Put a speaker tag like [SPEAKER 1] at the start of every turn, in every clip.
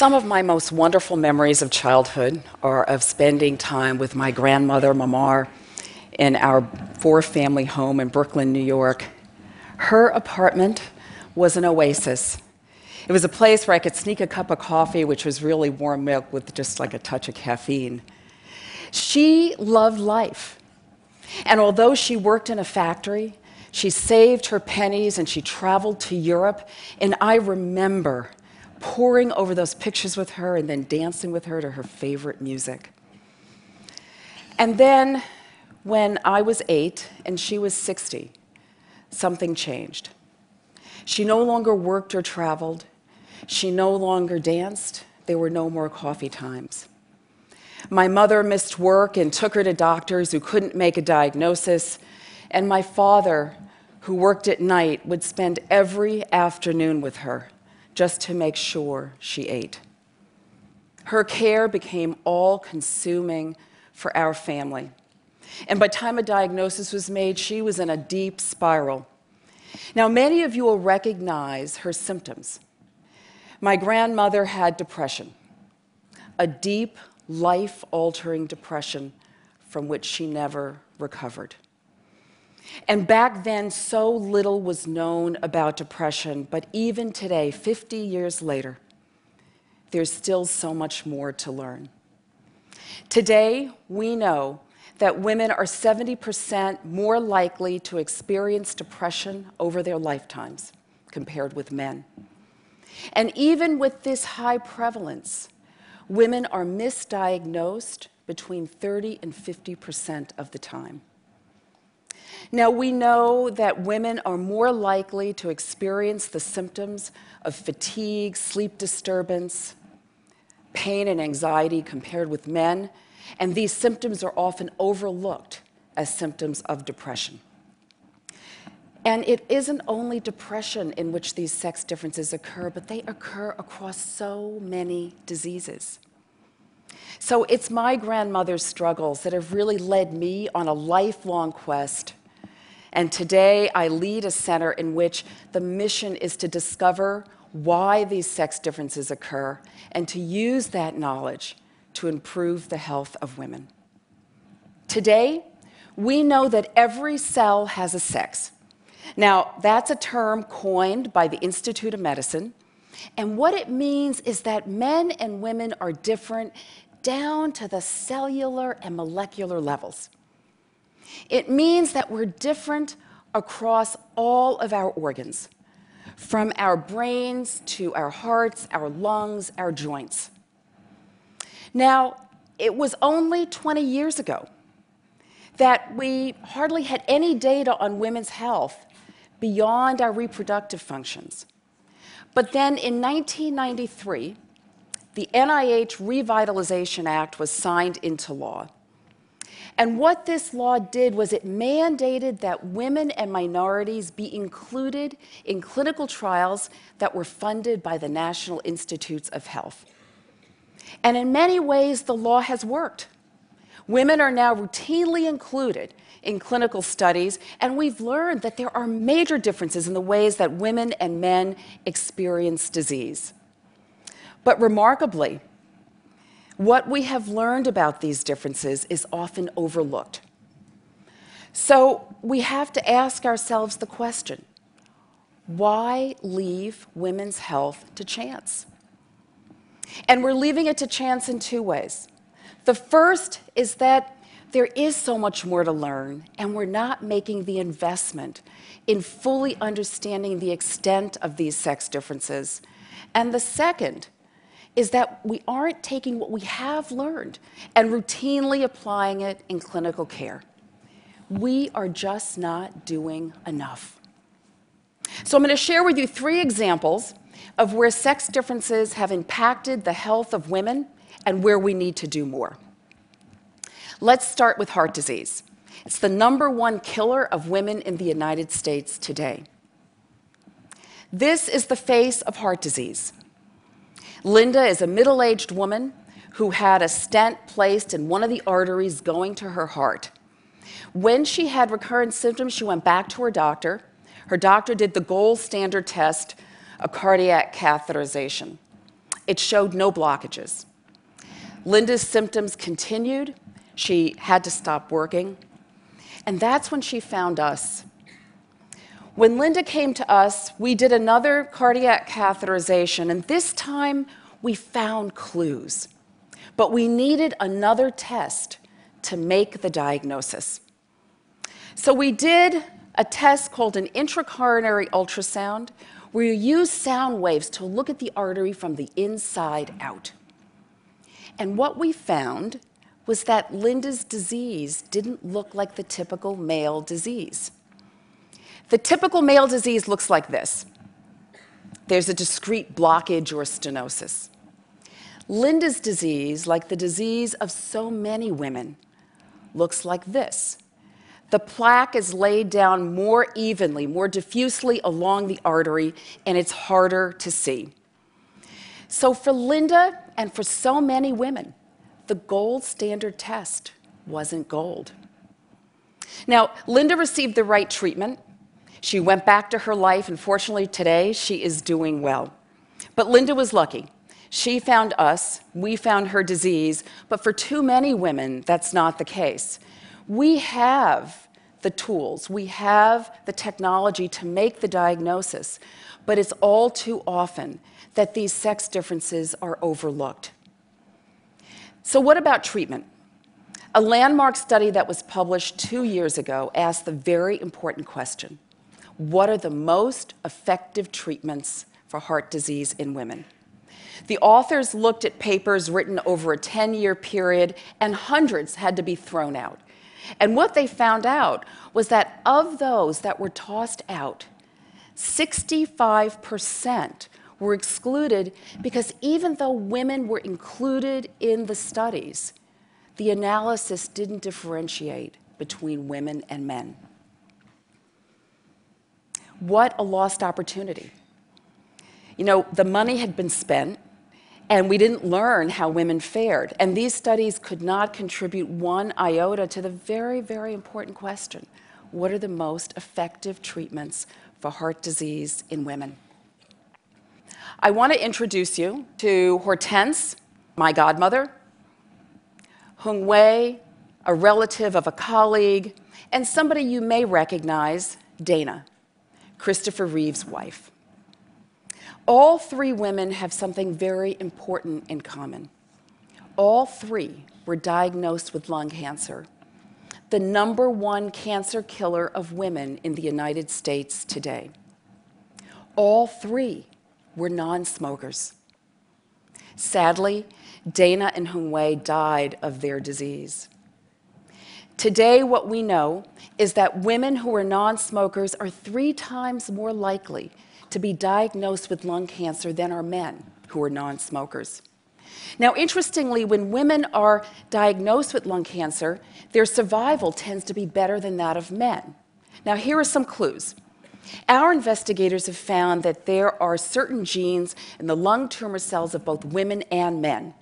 [SPEAKER 1] Some of my most wonderful memories of childhood are of spending time with my grandmother, Mamar, in our four family home in Brooklyn, New York. Her apartment was an oasis. It was a place where I could sneak a cup of coffee, which was really warm milk with just like a touch of caffeine. She loved life. And although she worked in a factory, she saved her pennies and she traveled to Europe. And I remember poring over those pictures with her and then dancing with her to her favorite music. And then when I was eight and she was 60, something changed. She no longer worked or traveled. She no longer danced. There were no more coffee times. My mother missed work and took her to doctors who couldn't make a diagnosis. And my father, who worked at night, would spend every afternoon with her just to make sure she ate. Her care became all consuming for our family. And by the time a diagnosis was made, she was in a deep spiral. Now, many of you will recognize her symptoms. My grandmother had depression, a deep, life altering depression from which she never recovered. And back then, so little was known about depression, but even today, 50 years later, there's still so much more to learn. Today, we know that women are 70% more likely to experience depression over their lifetimes compared with men. And even with this high prevalence, women are misdiagnosed between 30 and 50% of the time. Now, we know that women are more likely to experience the symptoms of fatigue, sleep disturbance, pain, and anxiety compared with men, and these symptoms are often overlooked as symptoms of depression. And it isn't only depression in which these sex differences occur, but they occur across so many diseases. So it's my grandmother's struggles that have really led me on a lifelong quest. And today I lead a center in which the mission is to discover why these sex differences occur and to use that knowledge to improve the health of women. Today, we know that every cell has a sex. Now, that's a term coined by the Institute of Medicine. And what it means is that men and women are different down to the cellular and molecular levels. It means that we're different across all of our organs, from our brains to our hearts, our lungs, our joints. Now, it was only 20 years ago that we hardly had any data on women's health beyond our reproductive functions. But then in 1993, the NIH Revitalization Act was signed into law. And what this law did was it mandated that women and minorities be included in clinical trials that were funded by the National Institutes of Health. And in many ways, the law has worked. Women are now routinely included in clinical studies, and we've learned that there are major differences in the ways that women and men experience disease. But remarkably, what we have learned about these differences is often overlooked. So we have to ask ourselves the question why leave women's health to chance? And we're leaving it to chance in two ways. The first is that there is so much more to learn, and we're not making the investment in fully understanding the extent of these sex differences. And the second is that we aren't taking what we have learned and routinely applying it in clinical care. We are just not doing enough. So I'm going to share with you three examples of where sex differences have impacted the health of women and where we need to do more. Let's start with heart disease. It's the number one killer of women in the United States today. This is the face of heart disease. Linda is a middle aged woman who had a stent placed in one of the arteries going to her heart. When she had recurrent symptoms, she went back to her doctor. Her doctor did the gold standard test a cardiac catheterization. it showed no blockages. Linda's symptoms continued. She had to stop working. And that's when she found us. When Linda came to us, we did another cardiac catheterization, and this time we found clues. But we needed another test to make the diagnosis. So we did a test called an intracoronary ultrasound, where you use sound waves to look at the artery from the inside out. And what we found was that Linda's disease didn't look like the typical male disease. The typical male disease looks like this there's a discrete blockage or stenosis. Linda's disease, like the disease of so many women, looks like this. The plaque is laid down more evenly, more diffusely along the artery, and it's harder to see. So, for Linda and for so many women, the gold standard test wasn't gold. Now, Linda received the right treatment. She went back to her life, and fortunately, today she is doing well. But Linda was lucky. She found us, we found her disease, but for too many women, that's not the case. We have the tools, we have the technology to make the diagnosis, but it's all too often that these sex differences are overlooked. So, what about treatment? A landmark study that was published two years ago asked the very important question What are the most effective treatments for heart disease in women? The authors looked at papers written over a 10 year period, and hundreds had to be thrown out. And what they found out was that of those that were tossed out, 65% were excluded because even though women were included in the studies, the analysis didn't differentiate between women and men. What a lost opportunity. You know, the money had been spent, and we didn't learn how women fared. And these studies could not contribute one iota to the very, very important question what are the most effective treatments for heart disease in women? I want to introduce you to Hortense, my godmother, Hung Wei, a relative of a colleague, and somebody you may recognize, Dana, Christopher Reeve's wife. All three women have something very important in common. All three were diagnosed with lung cancer, the number one cancer killer of women in the United States today. All three were non smokers. Sadly, Dana and Hung Wei died of their disease. Today, what we know is that women who are non smokers are three times more likely to be diagnosed with lung cancer than are men who are non smokers. Now, interestingly, when women are diagnosed with lung cancer, their survival tends to be better than that of men. Now, here are some clues. Our investigators have found that there are certain genes in the lung tumor cells of both women and men.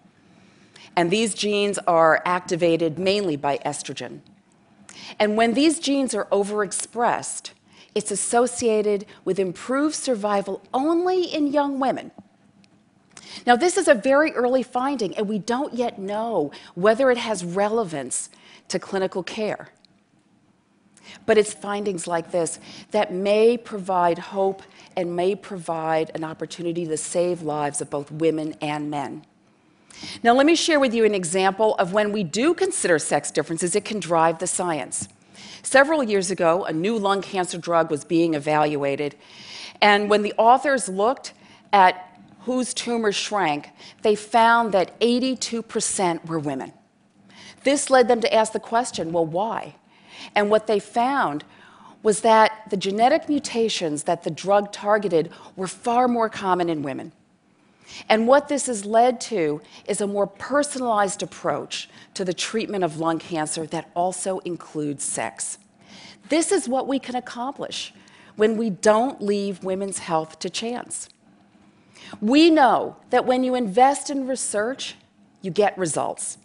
[SPEAKER 1] And these genes are activated mainly by estrogen. And when these genes are overexpressed, it's associated with improved survival only in young women. Now, this is a very early finding, and we don't yet know whether it has relevance to clinical care. But it's findings like this that may provide hope and may provide an opportunity to save lives of both women and men. Now, let me share with you an example of when we do consider sex differences, it can drive the science. Several years ago, a new lung cancer drug was being evaluated. And when the authors looked at whose tumors shrank, they found that 82% were women. This led them to ask the question well, why? And what they found was that the genetic mutations that the drug targeted were far more common in women. And what this has led to is a more personalized approach to the treatment of lung cancer that also includes sex. This is what we can accomplish when we don't leave women's health to chance. We know that when you invest in research, you get results.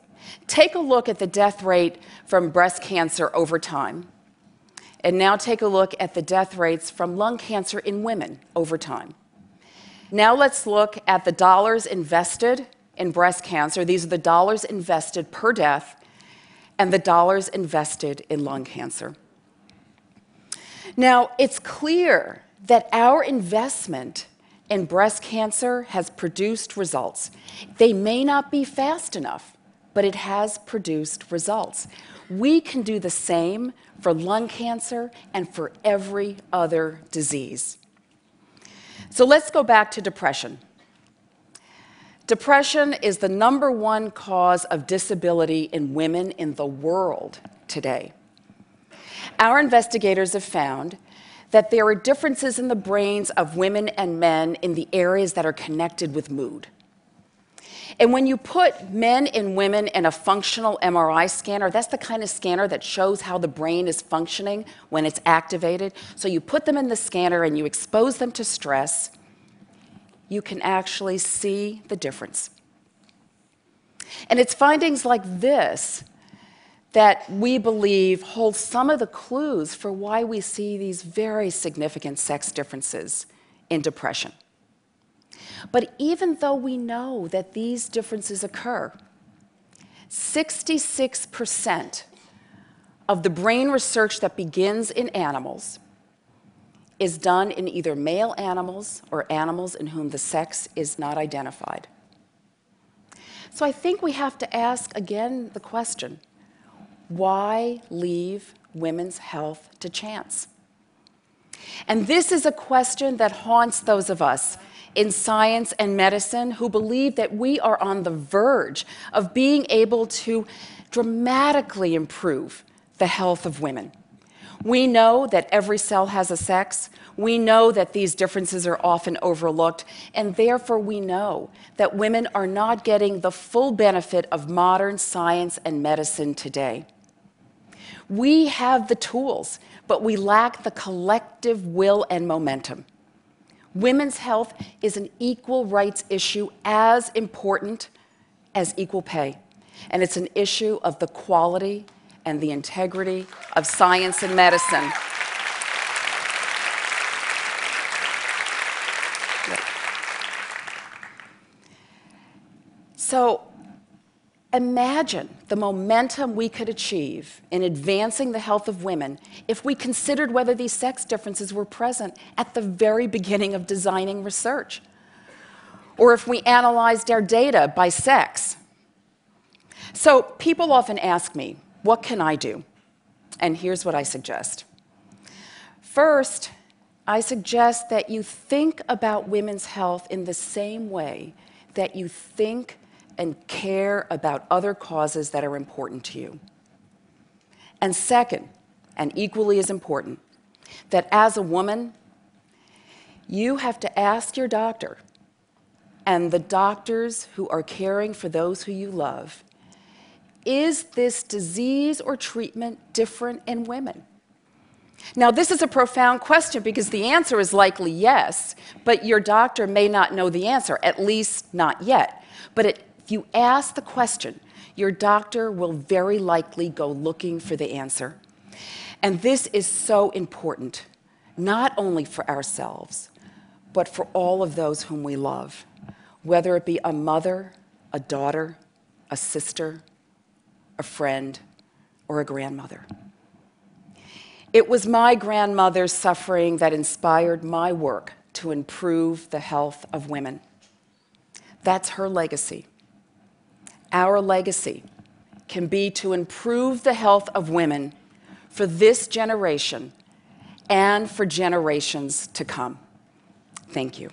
[SPEAKER 1] Take a look at the death rate from breast cancer over time. And now take a look at the death rates from lung cancer in women over time. Now let's look at the dollars invested in breast cancer. These are the dollars invested per death and the dollars invested in lung cancer. Now, it's clear that our investment in breast cancer has produced results. They may not be fast enough, but it has produced results. We can do the same for lung cancer and for every other disease. So let's go back to depression. Depression is the number one cause of disability in women in the world today. Our investigators have found that there are differences in the brains of women and men in the areas that are connected with mood. And when you put men and women in a functional MRI scanner, that's the kind of scanner that shows how the brain is functioning when it's activated. So you put them in the scanner and you expose them to stress, you can actually see the difference. And it's findings like this that we believe hold some of the clues for why we see these very significant sex differences in depression. But even though we know that these differences occur, 66% of the brain research that begins in animals is done in either male animals or animals in whom the sex is not identified. So I think we have to ask again the question why leave women's health to chance? And this is a question that haunts those of us in science and medicine who believe that we are on the verge of being able to dramatically improve the health of women. We know that every cell has a sex. We know that these differences are often overlooked, and therefore we know that women are not getting the full benefit of modern science and medicine today. We have the tools, but we lack the collective will and momentum. Women's health is an equal rights issue as important as equal pay, and it's an issue of the quality and the integrity of science and medicine. So imagine the momentum we could achieve in advancing the health of women if we considered whether these sex differences were present at the very beginning of designing research, or if we analyzed our data by sex. So people often ask me, what can I do? And here's what I suggest. First, I suggest that you think about women's health in the same way that you think and care about other causes that are important to you. And second, and equally as important, that as a woman, you have to ask your doctor and the doctors who are caring for those who you love is this disease or treatment different in women? Now, this is a profound question because the answer is likely yes, but your doctor may not know the answer, at least not yet. But it, if you ask the question, your doctor will very likely go looking for the answer. And this is so important, not only for ourselves, but for all of those whom we love, whether it be a mother, a daughter, a sister, a friend, or a grandmother. It was my grandmother's suffering that inspired my work to improve the health of women. That's her legacy. Our legacy can be to improve the health of women for this generation and for generations to come. Thank you.